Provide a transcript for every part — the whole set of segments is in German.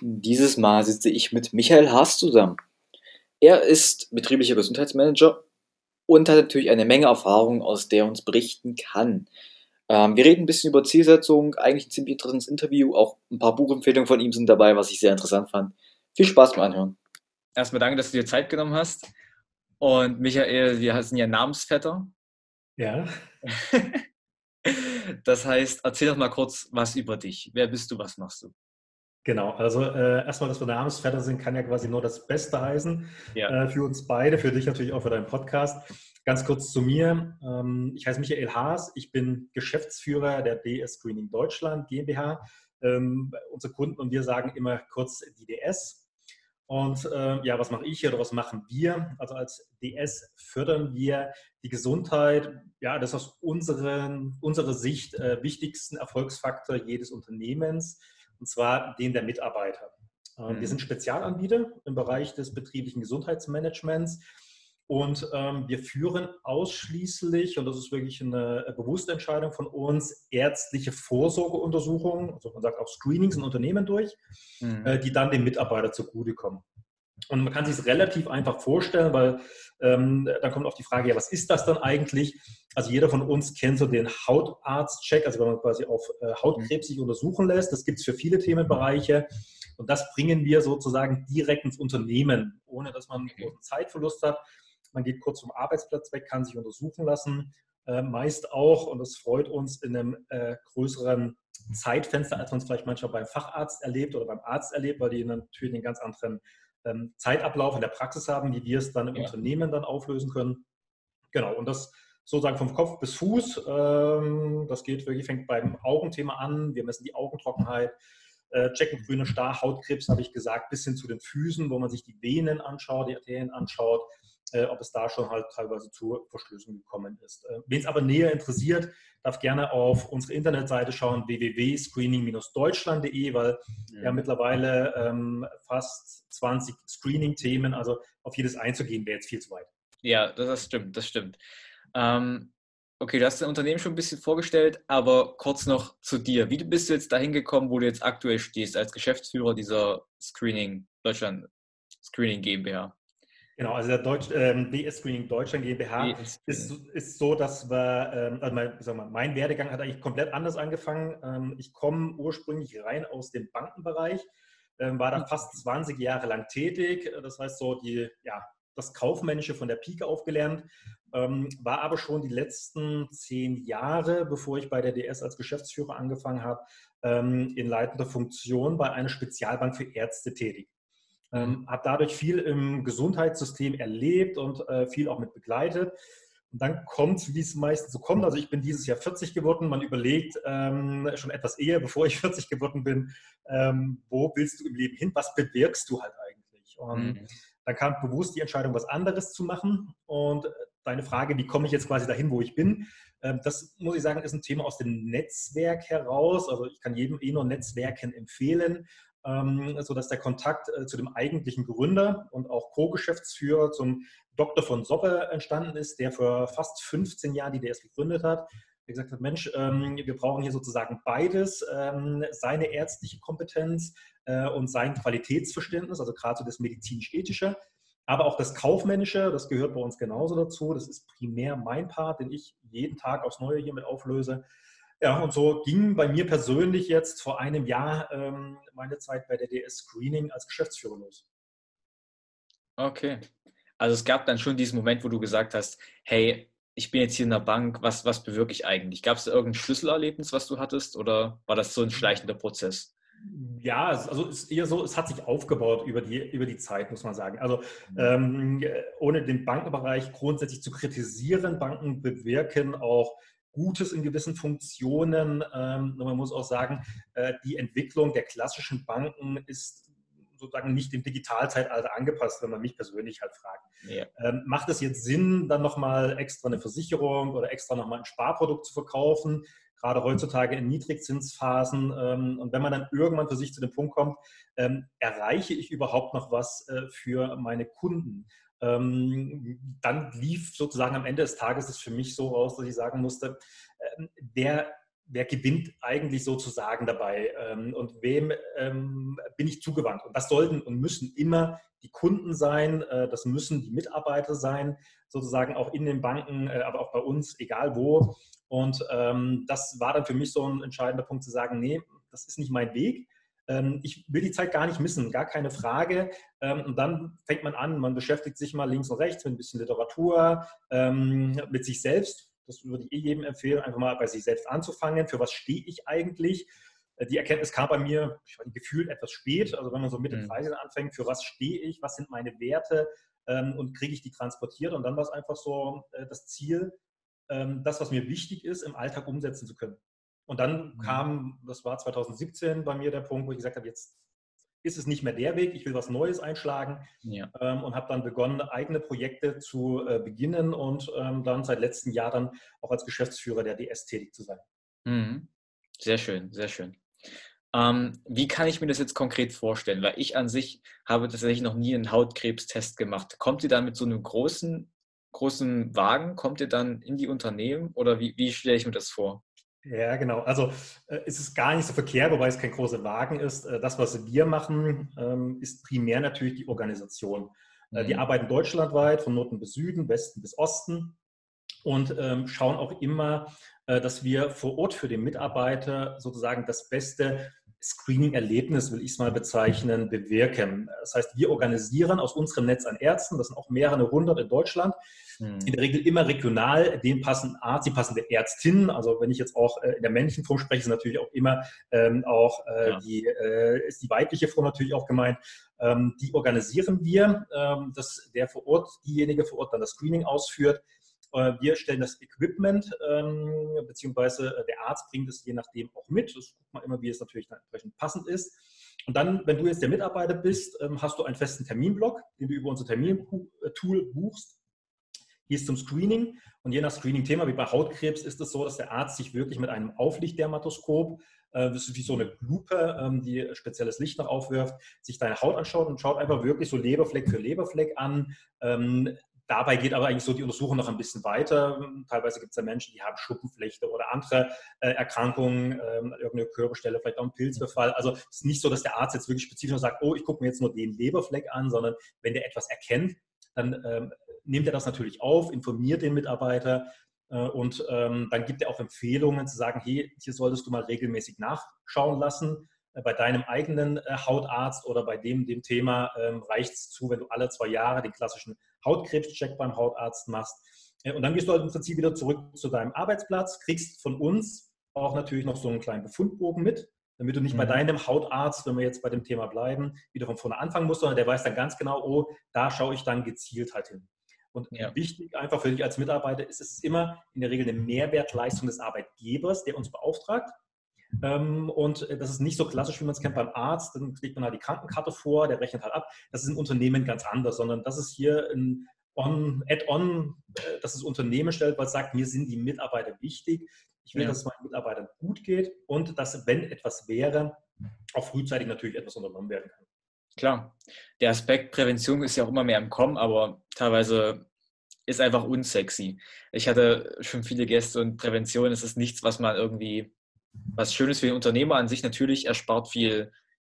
Dieses Mal sitze ich mit Michael Haas zusammen. Er ist betrieblicher Gesundheitsmanager und hat natürlich eine Menge Erfahrung, aus der er uns berichten kann. Ähm, wir reden ein bisschen über Zielsetzung, eigentlich ein ziemlich interessantes Interview, auch ein paar Buchempfehlungen von ihm sind dabei, was ich sehr interessant fand. Viel Spaß beim Anhören. Erstmal danke, dass du dir Zeit genommen hast. Und Michael, wir sind ja Namensvetter. Ja. das heißt, erzähl doch mal kurz was über dich. Wer bist du, was machst du? Genau, also äh, erstmal, dass wir Namensvetter sind, kann ja quasi nur das Beste heißen ja. äh, für uns beide, für dich natürlich auch für deinen Podcast. Ganz kurz zu mir. Ähm, ich heiße Michael Haas, ich bin Geschäftsführer der DS Screening Deutschland GmbH. Ähm, unsere Kunden und wir sagen immer kurz die DS. Und äh, ja, was mache ich oder was machen wir? Also als DS fördern wir die Gesundheit, ja, das ist aus unseren, unserer Sicht äh, wichtigsten Erfolgsfaktor jedes Unternehmens und zwar den der Mitarbeiter. Mhm. Wir sind Spezialanbieter im Bereich des betrieblichen Gesundheitsmanagements und ähm, wir führen ausschließlich, und das ist wirklich eine bewusste Entscheidung von uns, ärztliche Vorsorgeuntersuchungen, also man sagt auch Screenings in Unternehmen durch, mhm. äh, die dann dem Mitarbeiter zugutekommen. Und man kann sich es relativ einfach vorstellen, weil ähm, dann kommt auch die Frage, ja, was ist das dann eigentlich? Also jeder von uns kennt so den Hautarztcheck, also wenn man quasi auf äh, Hautkrebs sich untersuchen lässt. Das gibt es für viele Themenbereiche. Und das bringen wir sozusagen direkt ins Unternehmen, ohne dass man einen großen Zeitverlust hat. Man geht kurz vom Arbeitsplatz weg, kann sich untersuchen lassen. Äh, meist auch, und das freut uns, in einem äh, größeren Zeitfenster, als man es vielleicht manchmal beim Facharzt erlebt oder beim Arzt erlebt, weil die natürlich einen ganz anderen ähm, Zeitablauf in der Praxis haben, wie wir es dann im ja. Unternehmen dann auflösen können. Genau, und das sozusagen vom Kopf bis Fuß, ähm, das geht wirklich, fängt beim Augenthema an, wir messen die Augentrockenheit, äh, checken grüne Star, Hautkrebs, habe ich gesagt, bis hin zu den Füßen, wo man sich die Venen anschaut, die Arterien anschaut, ob es da schon halt teilweise zu Verschlüsselung gekommen ist. Äh, Wen es aber näher interessiert, darf gerne auf unsere Internetseite schauen, www.screening-deutschland.de, weil ja. wir haben mittlerweile ähm, fast 20 Screening-Themen, also auf jedes einzugehen wäre jetzt viel zu weit. Ja, das stimmt, das stimmt. Ähm, okay, du hast dein Unternehmen schon ein bisschen vorgestellt, aber kurz noch zu dir. Wie bist du jetzt dahin gekommen, wo du jetzt aktuell stehst als Geschäftsführer dieser Screening Deutschland Screening GmbH? Genau, also der Deutsch, ähm, DS Screening Deutschland GmbH ist, ist so, dass wir, ähm, also mein, sag mal, mein Werdegang hat eigentlich komplett anders angefangen. Ähm, ich komme ursprünglich rein aus dem Bankenbereich, ähm, war da mhm. fast 20 Jahre lang tätig. Das heißt so, die, ja, das Kaufmännische von der Pike aufgelernt, ähm, war aber schon die letzten zehn Jahre, bevor ich bei der DS als Geschäftsführer angefangen habe, ähm, in leitender Funktion bei einer Spezialbank für Ärzte tätig. Ähm, habe dadurch viel im Gesundheitssystem erlebt und äh, viel auch mit begleitet. Und dann kommt es, wie es meistens so kommt. Also ich bin dieses Jahr 40 geworden. Man überlegt ähm, schon etwas eher, bevor ich 40 geworden bin, ähm, wo willst du im Leben hin? Was bewirkst du halt eigentlich? Und mhm. dann kam bewusst die Entscheidung, was anderes zu machen. Und deine Frage, wie komme ich jetzt quasi dahin, wo ich bin? Ähm, das muss ich sagen, ist ein Thema aus dem Netzwerk heraus. Also ich kann jedem eh nur Netzwerken empfehlen ähm, sodass der Kontakt äh, zu dem eigentlichen Gründer und auch Co-Geschäftsführer zum Dr. von Soppe entstanden ist, der vor fast 15 Jahren die DS gegründet hat. Der gesagt hat, Mensch, ähm, wir brauchen hier sozusagen beides, ähm, seine ärztliche Kompetenz äh, und sein Qualitätsverständnis, also gerade so das medizinisch-ethische, aber auch das Kaufmännische, das gehört bei uns genauso dazu. Das ist primär mein Part, den ich jeden Tag aufs Neue hiermit auflöse. Ja, und so ging bei mir persönlich jetzt vor einem Jahr ähm, meine Zeit bei der DS Screening als Geschäftsführer los. Okay. Also es gab dann schon diesen Moment, wo du gesagt hast, hey, ich bin jetzt hier in der Bank, was, was bewirke ich eigentlich? Gab es da irgendein Schlüsselerlebnis, was du hattest oder war das so ein schleichender Prozess? Ja, also es ist eher so, es hat sich aufgebaut über die, über die Zeit, muss man sagen. Also mhm. ähm, ohne den Bankenbereich grundsätzlich zu kritisieren, Banken bewirken auch Gutes in gewissen Funktionen. Ähm, man muss auch sagen, äh, die Entwicklung der klassischen Banken ist sozusagen nicht dem Digitalzeitalter angepasst, wenn man mich persönlich halt fragt. Ja. Ähm, macht es jetzt Sinn, dann nochmal extra eine Versicherung oder extra nochmal ein Sparprodukt zu verkaufen? Gerade heutzutage in Niedrigzinsphasen. Ähm, und wenn man dann irgendwann für sich zu dem Punkt kommt, erreiche ich überhaupt noch was äh, für meine Kunden? Ähm, dann lief sozusagen am Ende des Tages es für mich so raus, dass ich sagen musste, ähm, wer wer gewinnt eigentlich sozusagen dabei ähm, und wem bin ich zugewandt. Und das sollten und müssen immer die Kunden sein, äh, das müssen die Mitarbeiter sein, sozusagen auch in den Banken, äh, aber auch bei uns, egal wo. Und das war dann für mich so ein entscheidender Punkt zu sagen, nee, das ist nicht mein Weg. Ähm, ich will die Zeit gar nicht missen, gar keine Frage. Ähm, und dann fängt man an, man beschäftigt sich mal links und rechts mit ein bisschen Literatur, ähm, mit sich selbst. Das würde ich eh jedem empfehlen, einfach mal bei sich selbst anzufangen. Für was stehe ich eigentlich? Äh, die Erkenntnis kam bei mir, ich war gefühlt etwas spät, also wenn man so Mitte 30 mhm. anfängt, für was stehe ich, was sind meine Werte und kriege ich die transportiert? Und dann war es einfach so äh, das Ziel, das, was mir wichtig ist, im Alltag umsetzen zu können. Und dann mhm. kam, das war 2017 bei mir der Punkt, wo ich gesagt habe, jetzt ist es nicht mehr der Weg, ich will was Neues einschlagen ja. ähm, und habe dann begonnen, eigene Projekte zu äh, beginnen und ähm, dann seit letztem Jahr dann auch als Geschäftsführer der DS tätig zu sein. Mhm. Sehr schön, sehr schön. Ähm, wie kann ich mir das jetzt konkret vorstellen? Weil ich an sich habe tatsächlich noch nie einen Hautkrebstest gemacht. Kommt ihr dann mit so einem großen, großen Wagen, kommt ihr dann in die Unternehmen oder wie, wie stelle ich mir das vor? Ja, genau. Also äh, es ist gar nicht so verkehrt, wobei es kein großer Wagen ist. Äh, das, was wir machen, ähm, ist primär natürlich die Organisation. Äh, mhm. Wir arbeiten deutschlandweit von Norden bis Süden, Westen bis Osten und ähm, schauen auch immer, äh, dass wir vor Ort für den Mitarbeiter sozusagen das beste Screening-Erlebnis, will ich es mal bezeichnen, bewirken. Das heißt, wir organisieren aus unserem Netz an Ärzten, das sind auch mehrere hundert in Deutschland, hm. in der Regel immer regional, den passenden Arzt, die passende Ärztin. Also wenn ich jetzt auch äh, in der männlichen Form spreche, ist natürlich auch immer ähm, auch äh, ja. die, äh, ist die weibliche Form natürlich auch gemeint. Ähm, die organisieren wir, ähm, dass der vor Ort, diejenige vor Ort dann das Screening ausführt. Äh, wir stellen das Equipment, ähm, beziehungsweise äh, der Arzt bringt es je nachdem auch mit. Das guckt man immer, wie es natürlich dann entsprechend passend ist. Und dann, wenn du jetzt der Mitarbeiter bist, ähm, hast du einen festen Terminblock, den du über unser Termintool buchst. Hier ist zum Screening. Und je nach Screening-Thema, wie bei Hautkrebs, ist es so, dass der Arzt sich wirklich mit einem Auflichtdermatoskop, äh, das ist wie so eine Lupe, ähm, die spezielles Licht noch aufwirft, sich deine Haut anschaut und schaut einfach wirklich so Leberfleck für Leberfleck an, Dabei geht aber eigentlich so die Untersuchung noch ein bisschen weiter. Teilweise gibt es ja Menschen, die haben Schuppenflechte oder andere äh, Erkrankungen, ähm, irgendeine Körperstelle, vielleicht auch ein Pilzbefall. Also es ist nicht so, dass der Arzt jetzt wirklich spezifisch sagt, oh, ich gucke mir jetzt nur den Leberfleck an, sondern wenn der etwas erkennt, dann ähm, nimmt er das natürlich auf, informiert den Mitarbeiter äh, und ähm, dann gibt er auch Empfehlungen zu sagen, hey, hier solltest du mal regelmäßig nachschauen lassen bei deinem eigenen äh, Hautarzt oder bei dem, dem Thema ähm, reicht es zu, wenn du alle zwei Jahre den klassischen Hautkrebscheck beim Hautarzt machst. Äh, und dann gehst du halt im Prinzip wieder zurück zu deinem Arbeitsplatz, kriegst von uns auch natürlich noch so einen kleinen Befundbogen mit, damit du nicht mhm. bei deinem Hautarzt, wenn wir jetzt bei dem Thema bleiben, wieder von vorne anfangen musst, sondern der weiß dann ganz genau, oh, da schaue ich dann gezielt halt hin. Und ja. wichtig einfach für dich als Mitarbeiter ist es immer in der Regel eine Mehrwertleistung des Arbeitgebers, der uns beauftragt. Ähm, und das ist nicht so klassisch, wie man es kennt beim Arzt. Dann kriegt man halt die Krankenkarte vor, der rechnet halt ab. Das ist im Unternehmen ganz anders, sondern das ist hier ein Add-on, äh, das das Unternehmen stellt, weil es sagt, mir sind die Mitarbeiter wichtig. Ich will, ja. dass es meinen Mitarbeitern gut geht und dass, wenn etwas wäre, auch frühzeitig natürlich etwas unternommen werden kann. Klar, der Aspekt Prävention ist ja auch immer mehr im Kommen, aber teilweise ist einfach unsexy. Ich hatte schon viele Gäste und Prävention ist es nichts, was man irgendwie was schön ist für den Unternehmer an sich natürlich, er spart viel,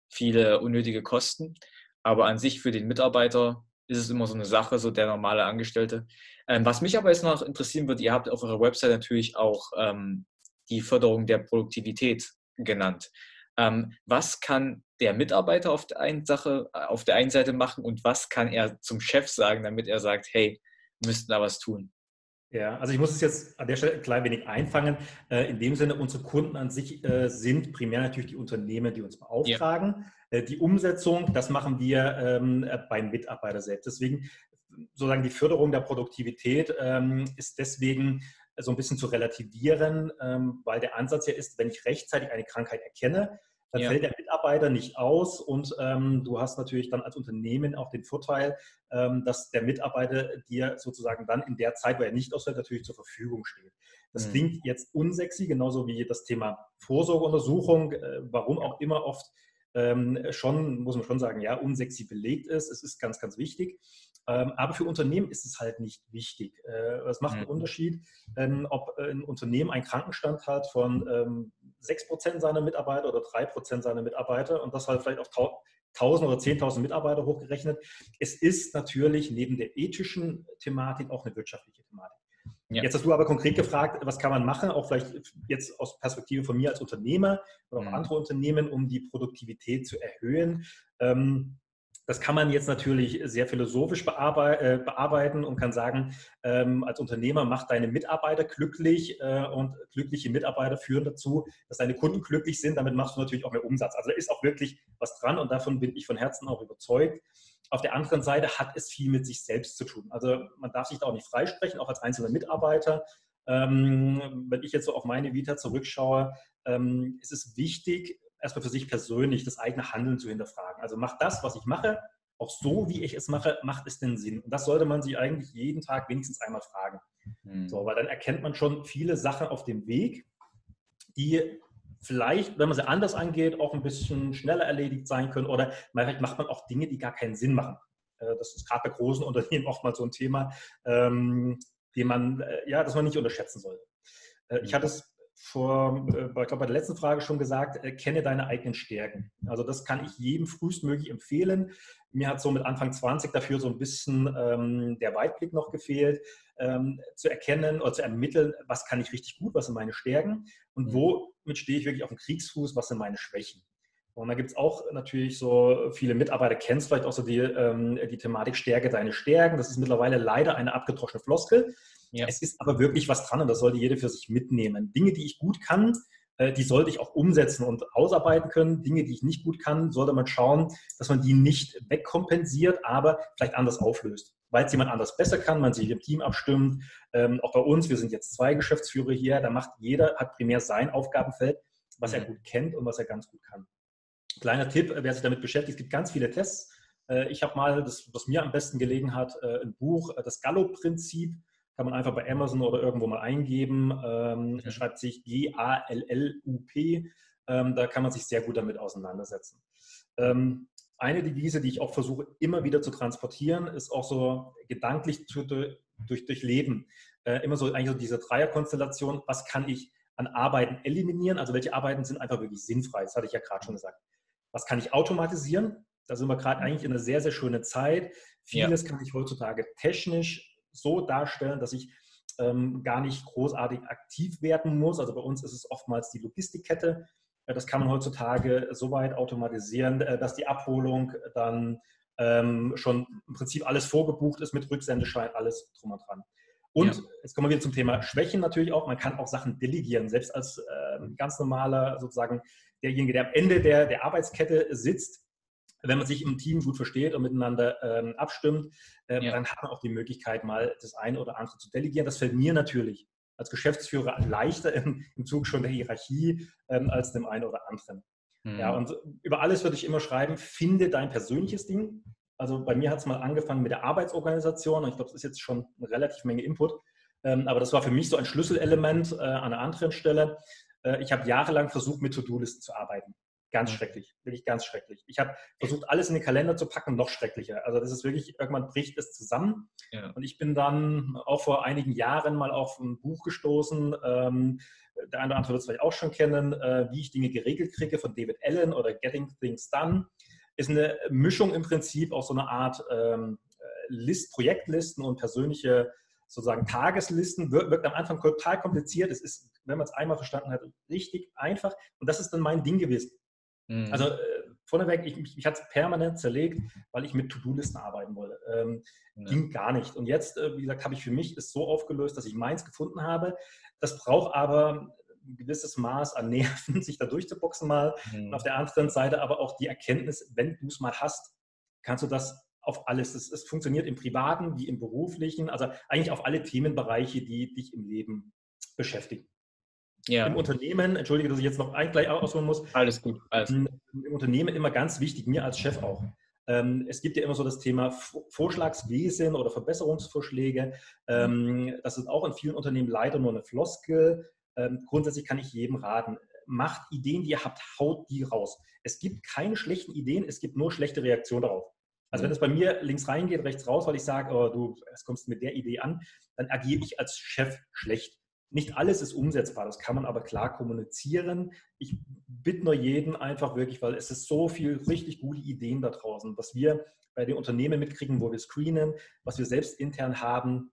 viele unnötige Kosten, aber an sich für den Mitarbeiter ist es immer so eine Sache, so der normale Angestellte. Ähm, was mich aber jetzt noch interessieren wird, ihr habt auf eurer Website natürlich auch ähm, die Förderung der Produktivität genannt. Ähm, was kann der Mitarbeiter auf der, einen Sache, auf der einen Seite machen und was kann er zum Chef sagen, damit er sagt, hey, wir müssten da was tun? Ja, also ich muss es jetzt an der Stelle ein klein wenig einfangen. Äh, in dem Sinne, unsere Kunden an sich äh, sind primär natürlich die Unternehmen, die uns beauftragen. Ja. Äh, die Umsetzung, das machen wir ähm, beim Mitarbeiter selbst. Deswegen sozusagen die Förderung der Produktivität ähm, ist deswegen so ein bisschen zu relativieren, ähm, weil der Ansatz ja ist, wenn ich rechtzeitig eine Krankheit erkenne, dann ja. fällt der Mitarbeiter nicht aus und ähm, du hast natürlich dann als Unternehmen auch den Vorteil, ähm, dass der Mitarbeiter dir sozusagen dann in der Zeit, wo er nicht ausfällt, natürlich zur Verfügung steht. Das mhm. klingt jetzt unsexy, genauso wie das Thema Vorsorgeuntersuchung, äh, warum auch immer oft ähm, schon, muss man schon sagen, ja, unsexy belegt ist. Es ist ganz, ganz wichtig. Ähm, aber für Unternehmen ist es halt nicht wichtig. Äh, es macht einen mhm. Unterschied, ähm, ob ein Unternehmen einen Krankenstand hat von ähm, 6% seiner Mitarbeiter oder 3% seiner Mitarbeiter und das halt vielleicht auf 1000 oder 10.000 Mitarbeiter hochgerechnet. Es ist natürlich neben der ethischen Thematik auch eine wirtschaftliche Thematik. Ja. Jetzt hast du aber konkret gefragt, was kann man machen, auch vielleicht jetzt aus Perspektive von mir als Unternehmer oder auch mhm. andere Unternehmen, um die Produktivität zu erhöhen. Ähm, das kann man jetzt natürlich sehr philosophisch äh, bearbeiten und kann sagen, ähm, als Unternehmer macht deine Mitarbeiter glücklich äh, und glückliche Mitarbeiter führen dazu, dass deine Kunden glücklich sind. Damit machst du natürlich auch mehr Umsatz. Also da ist auch wirklich was dran und davon bin ich von Herzen auch überzeugt. Auf der anderen Seite hat es viel mit sich selbst zu tun. Also man darf sich da auch nicht freisprechen, auch als einzelner Mitarbeiter. Ähm, wenn ich jetzt so auf meine Vita zurückschaue, ähm, ist es wichtig, erstmal für sich persönlich das eigene Handeln zu hinterfragen. Also macht das, was ich mache, auch so, wie ich es mache, macht es denn Sinn? Und das sollte man sich eigentlich jeden Tag wenigstens einmal fragen. Mhm. So, weil dann erkennt man schon viele Sachen auf dem Weg, die vielleicht, wenn man sie anders angeht, auch ein bisschen schneller erledigt sein können oder vielleicht macht man auch Dinge, die gar keinen Sinn machen. Äh, das ist gerade bei großen Unternehmen oftmals so ein Thema, ähm, den man, äh, ja, das man nicht unterschätzen sollte. Äh, ich mhm. hatte es vor, ich glaube, bei der letzten Frage schon gesagt, kenne deine eigenen Stärken. Also das kann ich jedem frühestmöglich empfehlen. Mir hat so mit Anfang 20 dafür so ein bisschen ähm, der Weitblick noch gefehlt, ähm, zu erkennen oder zu ermitteln, was kann ich richtig gut, was sind meine Stärken und mhm. womit stehe ich wirklich auf dem Kriegsfuß, was sind meine Schwächen. Und da gibt es auch natürlich so viele Mitarbeiter, kennst vielleicht auch so die, ähm, die Thematik Stärke deine Stärken. Das ist mittlerweile leider eine abgedroschene Floskel. Ja. Es ist aber wirklich was dran und das sollte jeder für sich mitnehmen. Dinge, die ich gut kann, äh, die sollte ich auch umsetzen und ausarbeiten können. Dinge, die ich nicht gut kann, sollte man schauen, dass man die nicht wegkompensiert, aber vielleicht anders auflöst. Weil es jemand anders besser kann, man sich im Team abstimmt. Ähm, auch bei uns, wir sind jetzt zwei Geschäftsführer hier, da macht jeder, hat primär sein Aufgabenfeld, was er mhm. gut kennt und was er ganz gut kann. Kleiner Tipp, wer sich damit beschäftigt, es gibt ganz viele Tests. Äh, ich habe mal, das, was mir am besten gelegen hat, äh, ein Buch, das Gallup-Prinzip kann man einfach bei Amazon oder irgendwo mal eingeben. Ähm, mhm. schreibt sich G-A-L-L-U-P. Ähm, da kann man sich sehr gut damit auseinandersetzen. Ähm, eine Devise, die ich auch versuche immer wieder zu transportieren, ist auch so gedanklich zu, durch, durchleben. Äh, immer so eigentlich so diese Dreierkonstellation, was kann ich an Arbeiten eliminieren? Also welche Arbeiten sind einfach wirklich sinnfrei? Das hatte ich ja gerade schon gesagt. Was kann ich automatisieren? Da sind wir gerade eigentlich in einer sehr, sehr schönen Zeit. Vieles ja. kann ich heutzutage technisch so darstellen, dass ich ähm, gar nicht großartig aktiv werden muss. Also bei uns ist es oftmals die Logistikkette. Äh, das kann man heutzutage so weit automatisieren, äh, dass die Abholung dann ähm, schon im Prinzip alles vorgebucht ist mit Rücksendeschein, alles drum und dran. Und ja. jetzt kommen wir wieder zum Thema Schwächen natürlich auch. Man kann auch Sachen delegieren. Selbst als äh, ganz normaler sozusagen derjenige, der am Ende der, der Arbeitskette sitzt, wenn man sich im Team gut versteht und miteinander ähm, abstimmt, äh, ja. dann hat man auch die Möglichkeit, mal das eine oder andere zu delegieren. Das fällt mir natürlich als Geschäftsführer leichter im, im Zug schon der Hierarchie ähm, als dem einen oder anderen. Mhm. Ja, und über alles würde ich immer schreiben, finde dein persönliches Ding. Also bei mir hat es mal angefangen mit der Arbeitsorganisation und ich glaube, das ist jetzt schon eine relativ Menge Input. Ähm, aber das war für mich so ein Schlüsselelement äh, an einer anderen Stelle. Äh, ich habe jahrelang versucht, mit To-Do-Listen zu arbeiten. Ganz schrecklich, wirklich ganz schrecklich. Ich habe versucht, alles in den Kalender zu packen, noch schrecklicher. Also das ist wirklich, irgendwann bricht es zusammen. Ja. Und ich bin dann auch vor einigen Jahren mal auf ein Buch gestoßen, ähm, der eine oder andere wird es vielleicht auch schon kennen, äh, wie ich Dinge geregelt kriege von David Allen oder Getting Things Done. Ist eine Mischung im Prinzip aus so einer Art ähm, List, Projektlisten und persönliche sozusagen Tageslisten. Wir, wirkt am Anfang total kompliziert. Es ist, wenn man es einmal verstanden hat, richtig einfach. Und das ist dann mein Ding gewesen. Mhm. Also äh, vorneweg, ich, mich, mich hat es permanent zerlegt, weil ich mit To-Do-Listen arbeiten wollte. Ähm, ja. Ging gar nicht. Und jetzt, äh, wie gesagt, habe ich für mich es so aufgelöst, dass ich meins gefunden habe. Das braucht aber ein gewisses Maß an Nerven, sich da durchzuboxen mal. Mhm. Und auf der anderen Seite aber auch die Erkenntnis, wenn du es mal hast, kannst du das auf alles. Es, es funktioniert im Privaten wie im Beruflichen, also eigentlich auf alle Themenbereiche, die dich im Leben beschäftigen ja. im Unternehmen, entschuldige, dass ich jetzt noch ein gleich ausholen muss. Alles gut. Alles Im, Im Unternehmen immer ganz wichtig, mir als Chef auch. Ähm, es gibt ja immer so das Thema Vorschlagswesen oder Verbesserungsvorschläge. Ähm, das ist auch in vielen Unternehmen leider nur eine Floskel. Ähm, grundsätzlich kann ich jedem raten, macht Ideen, die ihr habt, haut die raus. Es gibt keine schlechten Ideen, es gibt nur schlechte Reaktionen darauf. Also wenn es bei mir links reingeht, rechts raus, weil ich sage, oh, du es kommst mit der Idee an, dann agiere ich als Chef schlecht. Nicht alles ist umsetzbar, das kann man aber klar kommunizieren. Ich bitte nur jeden einfach wirklich, weil es ist so viel richtig gute Ideen da draußen, was wir bei den Unternehmen mitkriegen, wo wir screenen, was wir selbst intern haben.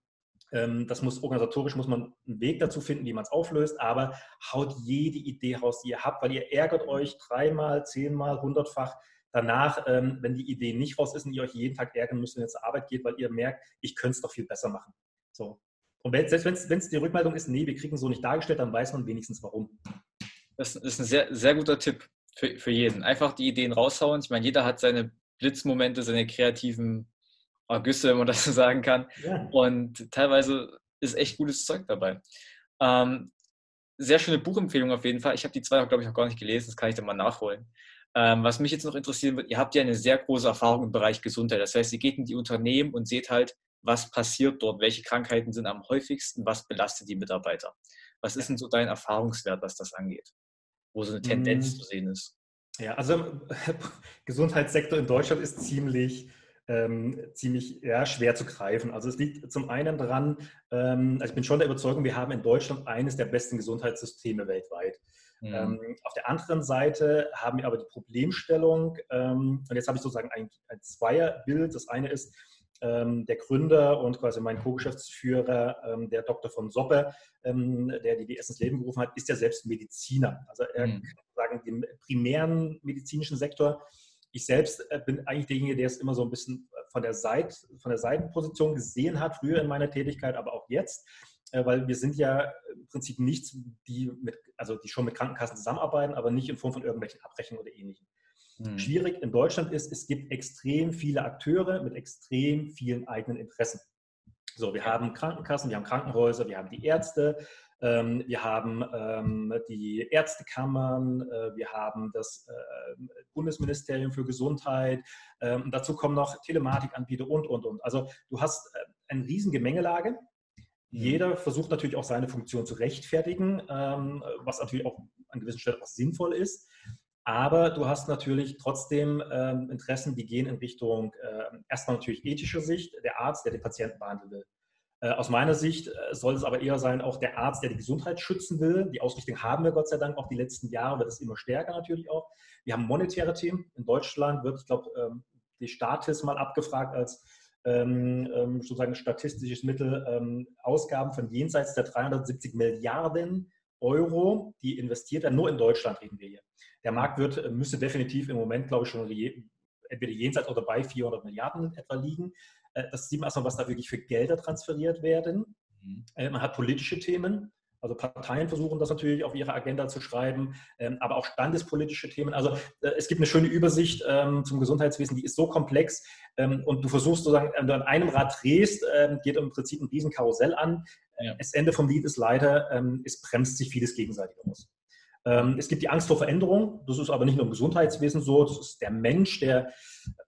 Ähm, das muss organisatorisch, muss man einen Weg dazu finden, wie man es auflöst, aber haut jede Idee raus, die ihr habt, weil ihr ärgert euch dreimal, zehnmal, hundertfach danach, ähm, wenn die Idee nicht raus ist und ihr euch jeden Tag ärgern müsst, wenn ihr zur Arbeit geht, weil ihr merkt, ich könnte es doch viel besser machen. So. Und wenn, selbst wenn es die Rückmeldung ist, nee, wir kriegen so nicht dargestellt, dann weiß man wenigstens warum. Das ist ein sehr, sehr guter Tipp für, für jeden. Einfach die Ideen raushauen. Ich meine, jeder hat seine Blitzmomente, seine kreativen Ergüsse, wenn man das so sagen kann. Ja. Und teilweise ist echt gutes Zeug dabei. Ähm, sehr schöne Buchempfehlung auf jeden Fall. Ich habe die zwei, glaube ich, noch gar nicht gelesen. Das kann ich dann mal nachholen. Ähm, was mich jetzt noch interessieren wird, ihr habt ja eine sehr große Erfahrung im Bereich Gesundheit. Das heißt, ihr geht in die Unternehmen und seht halt, was passiert dort, welche Krankheiten sind am häufigsten, was belastet die Mitarbeiter. Was ist denn so dein Erfahrungswert, was das angeht? Wo so eine Tendenz mhm. zu sehen ist? Ja, also Gesundheitssektor in Deutschland ist ziemlich, ähm, ziemlich ja, schwer zu greifen. Also es liegt zum einen daran, ähm, also ich bin schon der Überzeugung, wir haben in Deutschland eines der besten Gesundheitssysteme weltweit. Mhm. Ähm, auf der anderen Seite haben wir aber die Problemstellung, ähm, und jetzt habe ich sozusagen ein, ein Zweierbild. Das eine ist, der Gründer und quasi mein Co-Geschäftsführer, ähm, der Dr. von Soppe, ähm, der die DS ins Leben gerufen hat, ist ja selbst Mediziner. Also er mhm. kann sagen, im primären medizinischen Sektor. Ich selbst äh, bin eigentlich derjenige, der es immer so ein bisschen von der, Seite, von der Seitenposition gesehen hat, früher in meiner Tätigkeit, aber auch jetzt äh, weil wir sind ja im Prinzip nichts, die, mit, also die schon mit Krankenkassen zusammenarbeiten, aber nicht in Form von irgendwelchen Abrechnungen oder ähnlichem. Mhm. Schwierig in Deutschland ist, es gibt extrem viele Akteure mit extrem vielen eigenen Interessen. So, wir haben Krankenkassen, wir haben Krankenhäuser, wir haben die Ärzte, ähm, wir haben ähm, die Ärztekammern, äh, wir haben das äh, Bundesministerium für Gesundheit, ähm, dazu kommen noch Telematikanbieter und, und, und. Also du hast äh, eine riesen Gemengelage. Mhm. Jeder versucht natürlich auch seine Funktion zu rechtfertigen, ähm, was natürlich auch an gewissen Stellen auch sinnvoll ist. Aber du hast natürlich trotzdem ähm, Interessen, die gehen in Richtung äh, erstmal natürlich ethischer Sicht, der Arzt, der den Patienten behandeln will. Äh, aus meiner Sicht äh, soll es aber eher sein, auch der Arzt, der die Gesundheit schützen will. Die Ausrichtung haben wir Gott sei Dank auch die letzten Jahre, wird es immer stärker natürlich auch. Wir haben monetäre Themen. In Deutschland wird, ich glaube, ähm, die Statis mal abgefragt als ähm, ähm, sozusagen statistisches Mittel ähm, Ausgaben von jenseits der 370 Milliarden Euro, die investiert werden. Nur in Deutschland reden wir hier. Der Markt wird, äh, müsste definitiv im Moment, glaube ich, schon entweder jenseits oder bei 400 Milliarden etwa liegen. Äh, das sieht man erstmal, was da wirklich für Gelder transferiert werden. Mhm. Äh, man hat politische Themen. Also Parteien versuchen das natürlich auf ihre Agenda zu schreiben, ähm, aber auch standespolitische Themen. Also es gibt eine schöne Übersicht ähm, zum Gesundheitswesen, die ist so komplex ähm, und du versuchst sozusagen, wenn du an einem Rad drehst, geht im Prinzip ein Riesenkarussell an. Ja. Das Ende vom Lied ist leider, es bremst sich vieles gegenseitig aus. Ähm, es gibt die Angst vor Veränderung. Das ist aber nicht nur im Gesundheitswesen so. Das ist der Mensch, der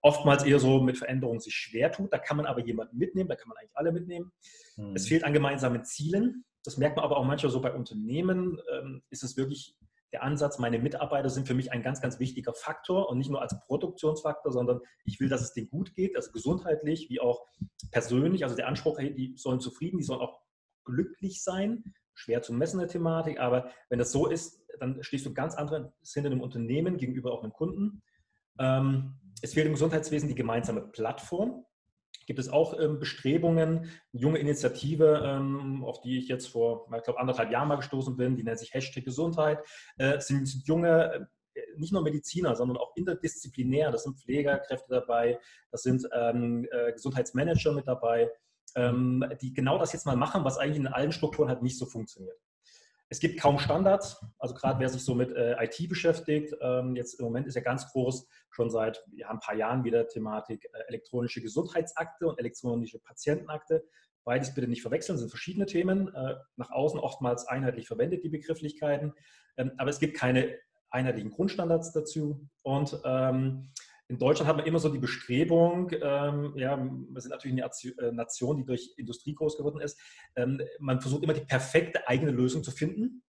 oftmals eher so mit Veränderung sich schwer tut. Da kann man aber jemanden mitnehmen. Da kann man eigentlich alle mitnehmen. Mhm. Es fehlt an gemeinsamen Zielen. Das merkt man aber auch manchmal so bei Unternehmen. Ähm, ist es wirklich der Ansatz, meine Mitarbeiter sind für mich ein ganz, ganz wichtiger Faktor und nicht nur als Produktionsfaktor, sondern ich will, dass es denen gut geht, also gesundheitlich wie auch persönlich. Also der Anspruch, die sollen zufrieden, die sollen auch glücklich sein. Schwer zu messende Thematik, aber wenn das so ist, dann stehst du ganz andere hinter einem Unternehmen gegenüber auch einem Kunden. Ähm, es fehlt im Gesundheitswesen die gemeinsame Plattform. Gibt es auch ähm, Bestrebungen, eine junge Initiative, ähm, auf die ich jetzt vor, ich glaube, anderthalb Jahren mal gestoßen bin, die nennt sich Hashtag Gesundheit. Äh, sind, sind junge äh, nicht nur Mediziner, sondern auch interdisziplinär. Das sind Pflegerkräfte dabei, das sind ähm, äh, Gesundheitsmanager mit dabei, ähm, die genau das jetzt mal machen, was eigentlich in allen Strukturen halt nicht so funktioniert. Es gibt kaum Standards, also gerade wer sich so mit äh, IT beschäftigt, ähm, jetzt im Moment ist ja ganz groß, schon seit ja, ein paar Jahren wieder Thematik äh, elektronische Gesundheitsakte und elektronische Patientenakte. Beides bitte nicht verwechseln, sind verschiedene Themen, äh, nach außen oftmals einheitlich verwendet, die Begrifflichkeiten, ähm, aber es gibt keine einheitlichen Grundstandards dazu und ähm, in Deutschland hat man immer so die Bestrebung, ähm, ja, wir sind natürlich eine äh, Nation, die durch Industrie groß geworden ist, ähm, man versucht immer die perfekte eigene Lösung zu finden.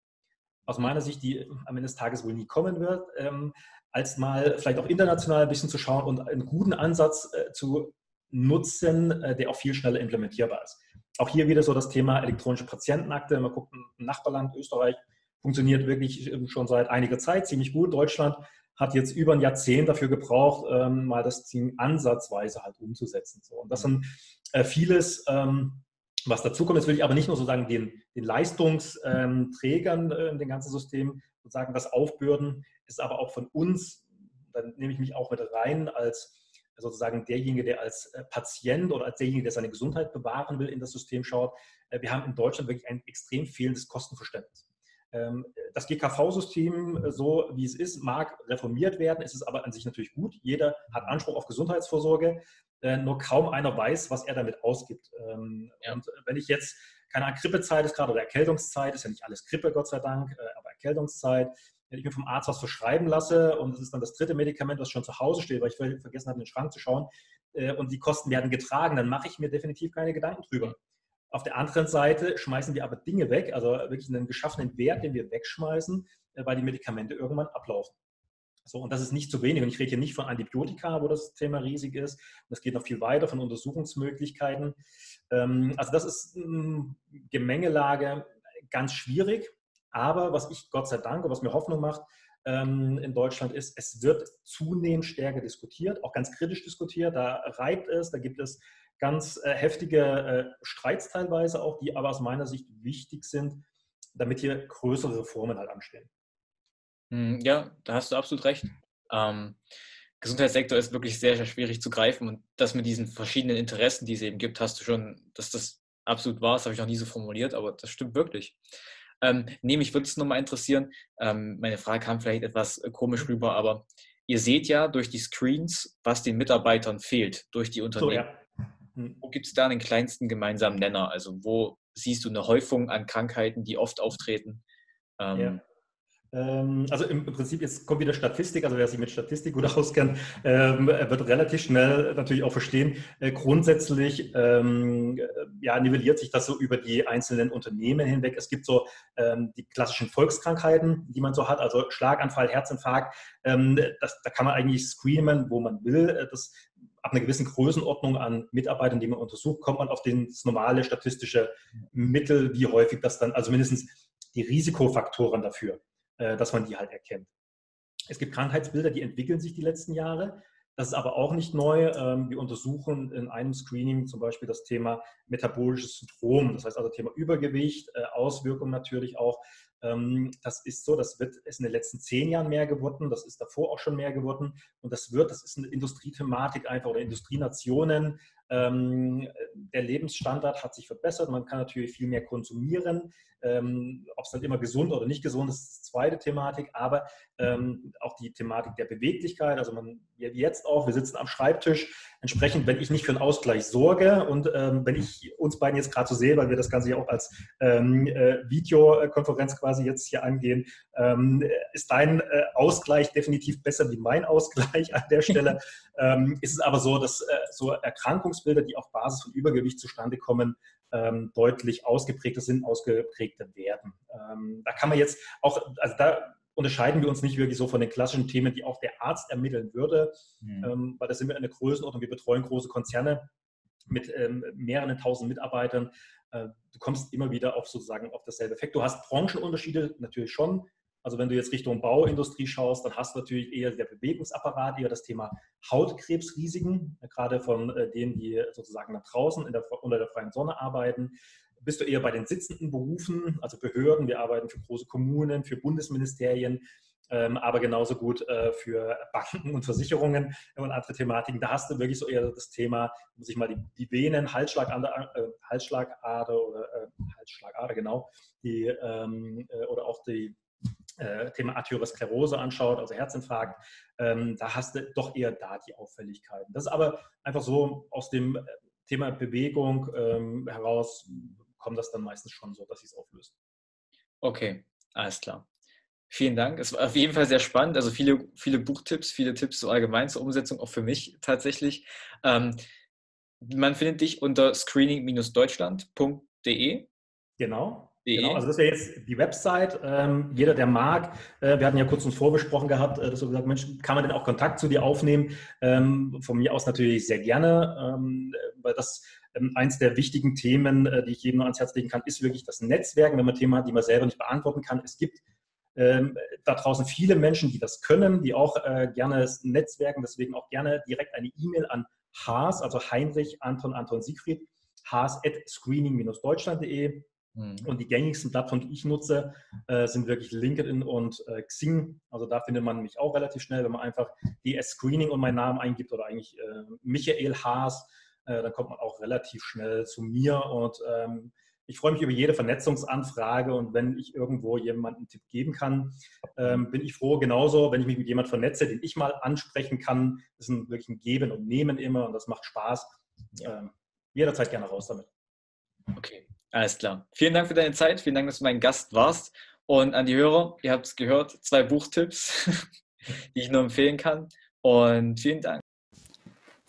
aus meiner Sicht, die am Ende des Tages wohl nie kommen wird, ähm, als mal vielleicht auch international ein bisschen zu schauen und einen guten Ansatz äh, zu nutzen, äh, der auch viel schneller implementierbar ist. Auch hier wieder so das Thema elektronische Patientenakte. Man guckt, ein Nachbarland, Österreich, funktioniert wirklich schon seit einiger Zeit ziemlich gut. Deutschland hat jetzt über ein Jahrzehnt dafür gebraucht, ähm, mal das Team ansatzweise halt umzusetzen. So. Und das sind äh, vieles, ähm, was dazu kommt. Jetzt will ich aber nicht nur sozusagen den, den Leistungsträgern äh, in dem ganzen System sozusagen das aufbürden, ist aber auch von uns, dann nehme ich mich auch mit rein als sozusagen derjenige, der als äh, Patient oder als derjenige, der seine Gesundheit bewahren will, in das System schaut. Äh, wir haben in Deutschland wirklich ein extrem fehlendes Kostenverständnis. Ähm, das GKV-System, äh, so wie es ist, mag reformiert werden, ist es aber an sich natürlich gut. Jeder hat Anspruch auf Gesundheitsvorsorge, nur kaum einer weiß, was er damit ausgibt. Ähm, ja. Und wenn ich jetzt, keine Ahnung, Grippezeit ist gerade oder Erkältungszeit, ist ja nicht alles Grippe, Gott sei Dank, aber Erkältungszeit, wenn ich mir vom Arzt was verschreiben lasse und es ist dann das dritte Medikament, was schon zu Hause steht, weil ich vergessen habe, in den Schrank zu schauen äh, und die Kosten werden getragen, dann mache ich mir definitiv keine Gedanken drüber. Auf der anderen Seite schmeißen wir aber Dinge weg, also wirklich einen geschaffenen Wert, den wir wegschmeißen, äh, weil die Medikamente irgendwann ablaufen. So, und das ist nicht zu wenig. Und ich rede hier nicht von Antibiotika, wo das Thema riesig ist. Es geht noch viel weiter von Untersuchungsmöglichkeiten. Ähm, also das ist eine Gemengelage ganz schwierig. Aber was ich Gott sei Dank und was mir Hoffnung macht ähm, in Deutschland ist, es wird zunehmend stärker diskutiert, auch ganz kritisch diskutiert. Da reibt es, da gibt es ganz äh, heftige äh, Streits teilweise auch, die aber aus meiner Sicht wichtig sind, damit hier größere Reformen halt anstehen. Hm, ja, da hast du absolut recht. Ähm, Gesundheitssektor ist wirklich sehr, sehr schwierig zu greifen und das mit diesen verschiedenen Interessen, die es eben gibt, hast du schon, dass das absolut war, das habe ich noch nie so formuliert, aber das stimmt wirklich. Ähm, nee, mich würde es nochmal interessieren. Ähm, meine Frage kam vielleicht etwas äh, komisch rüber, aber ihr seht ja durch die Screens, was den Mitarbeitern fehlt, durch die Unternehmen. So, ja. Mhm. Wo gibt es da den kleinsten gemeinsamen Nenner? Also wo siehst du eine Häufung an Krankheiten, die oft auftreten? Ähm, ja. Ähm, also im Prinzip, jetzt kommt wieder Statistik, also wer sich mit Statistik gut auskennt, ähm, wird relativ schnell natürlich auch verstehen, äh, grundsätzlich ähm, ja, nivelliert sich das so über die einzelnen Unternehmen hinweg. Es gibt so die klassischen Volkskrankheiten, die man so hat, also Schlaganfall, Herzinfarkt, das, da kann man eigentlich screamen, wo man will. Äh, das, ab einer gewissen Größenordnung an Mitarbeitern, die man untersucht, kommt man auf das normale statistische Mittel, wie häufig das dann, also mindestens die Risikofaktoren dafür äh, dass man die halt erkennt. Es gibt Krankheitsbilder, die entwickeln sich die letzten Jahre. Das ist aber auch nicht neu. Ähm, wir untersuchen in einem Screening zum Beispiel das Thema metabolisches Syndrom, das heißt also Thema Übergewicht, äh, Auswirkungen natürlich auch. Ähm, das ist so, das wird ist in den letzten zehn Jahren mehr geworden, das ist davor auch schon mehr geworden und das wird, das ist eine Industriethematik einfach oder Industrienationen. Ähm, der Lebensstandard hat sich verbessert, man kann natürlich viel mehr konsumieren. Ähm, Ob es dann immer gesund oder nicht gesund ist, ist die zweite Thematik, aber ähm, auch die Thematik der Beweglichkeit. Also man, jetzt auch, wir sitzen am Schreibtisch. Entsprechend, wenn ich nicht für einen Ausgleich sorge und ähm, wenn ich uns beiden jetzt gerade so sehe, weil wir das Ganze ja auch als ähm, äh, Videokonferenz quasi jetzt hier angehen, ähm, ist dein äh, Ausgleich definitiv besser wie mein Ausgleich an der Stelle. Ähm, ist es aber so, dass äh, so Erkrankungsbilder, die auf Basis von Übergewicht zustande kommen, ähm, deutlich ausgeprägter sind, ausgeprägter werden. Ähm, da kann man jetzt auch, also da unterscheiden wir uns nicht wirklich so von den klassischen Themen, die auch der Arzt ermitteln würde, mhm. ähm, weil da sind wir in der Größenordnung, wir betreuen große Konzerne mit ähm, mehreren tausend Mitarbeitern. Äh, du kommst immer wieder auf sozusagen auf dasselbe Effekt. Du hast Branchenunterschiede natürlich schon, also wenn du jetzt Richtung Bauindustrie schaust, dann hast du natürlich eher der Bewegungsapparat, eher das Thema Hautkrebsrisiken, gerade von äh, denen, die sozusagen nach draußen der, unter der freien Sonne arbeiten. Bist du eher bei den sitzenden Berufen, also Behörden, wir arbeiten für große Kommunen, für Bundesministerien, ähm, aber genauso gut äh, für Banken und Versicherungen und andere Thematiken. Da hast du wirklich so eher das Thema, muss ich mal die, die Venen, Halsschlagader, äh, Halsschlagader oder Halsschlagader, genau, die, ähm, äh, oder auch die äh, Thema Arteriosklerose anschaut, also Herzinfarkt, ähm, da hast du doch eher da die Auffälligkeiten. Das ist aber einfach so aus dem äh, Thema Bewegung ähm, heraus kommt das dann meistens schon so, dass sich es auflöst. Okay, alles klar. Vielen Dank. Es war auf jeden Fall sehr spannend. Also viele, viele Buchtipps, viele Tipps so allgemein zur Umsetzung, auch für mich tatsächlich. Ähm, man findet dich unter screening-deutschland.de. Genau. Genau, also das wäre jetzt die Website. Ähm, jeder, der mag, äh, wir hatten ja kurz uns vorbesprochen gehabt, äh, dass wir gesagt Mensch, kann man denn auch Kontakt zu dir aufnehmen? Ähm, von mir aus natürlich sehr gerne, ähm, weil das ähm, eins der wichtigen Themen, äh, die ich jedem nur ans Herz legen kann, ist wirklich das Netzwerken, wenn man Themen hat, die man selber nicht beantworten kann. Es gibt ähm, da draußen viele Menschen, die das können, die auch äh, gerne netzwerken, deswegen auch gerne direkt eine E-Mail an Haas, also Heinrich Anton Anton Siegfried, haas at screening-deutschland.de. Mhm. Und die gängigsten Plattformen, die ich nutze, äh, sind wirklich LinkedIn und äh, Xing. Also da findet man mich auch relativ schnell, wenn man einfach DS Screening und meinen Namen eingibt oder eigentlich äh, Michael Haas, äh, dann kommt man auch relativ schnell zu mir und ähm, ich freue mich über jede Vernetzungsanfrage und wenn ich irgendwo jemandem einen Tipp geben kann, ähm, bin ich froh. Genauso, wenn ich mich mit jemandem vernetze, den ich mal ansprechen kann, ist ein wirklich ein Geben und Nehmen immer und das macht Spaß. Ähm, jederzeit gerne raus damit. Okay, alles klar. Vielen Dank für deine Zeit. Vielen Dank, dass du mein Gast warst. Und an die Hörer, ihr habt es gehört, zwei Buchtipps, die ich nur empfehlen kann. Und vielen Dank.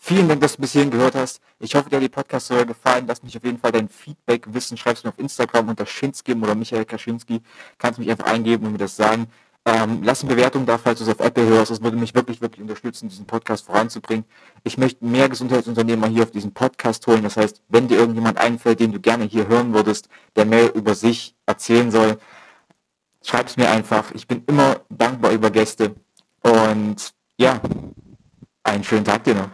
Vielen Dank, dass du bis hierhin gehört hast. Ich hoffe, dir hat die Podcast-Folge gefallen. Lass mich auf jeden Fall dein Feedback wissen. Schreibst mir auf Instagram unter Schinsky oder Michael Kaczynski. Kannst mich einfach eingeben und mir das sagen. Ähm, lass eine Bewertung da, falls du es auf Apple hörst. Das würde mich wirklich, wirklich unterstützen, diesen Podcast voranzubringen. Ich möchte mehr Gesundheitsunternehmer hier auf diesen Podcast holen. Das heißt, wenn dir irgendjemand einfällt, den du gerne hier hören würdest, der mehr über sich erzählen soll, schreib es mir einfach. Ich bin immer dankbar über Gäste. Und ja, einen schönen Tag dir noch.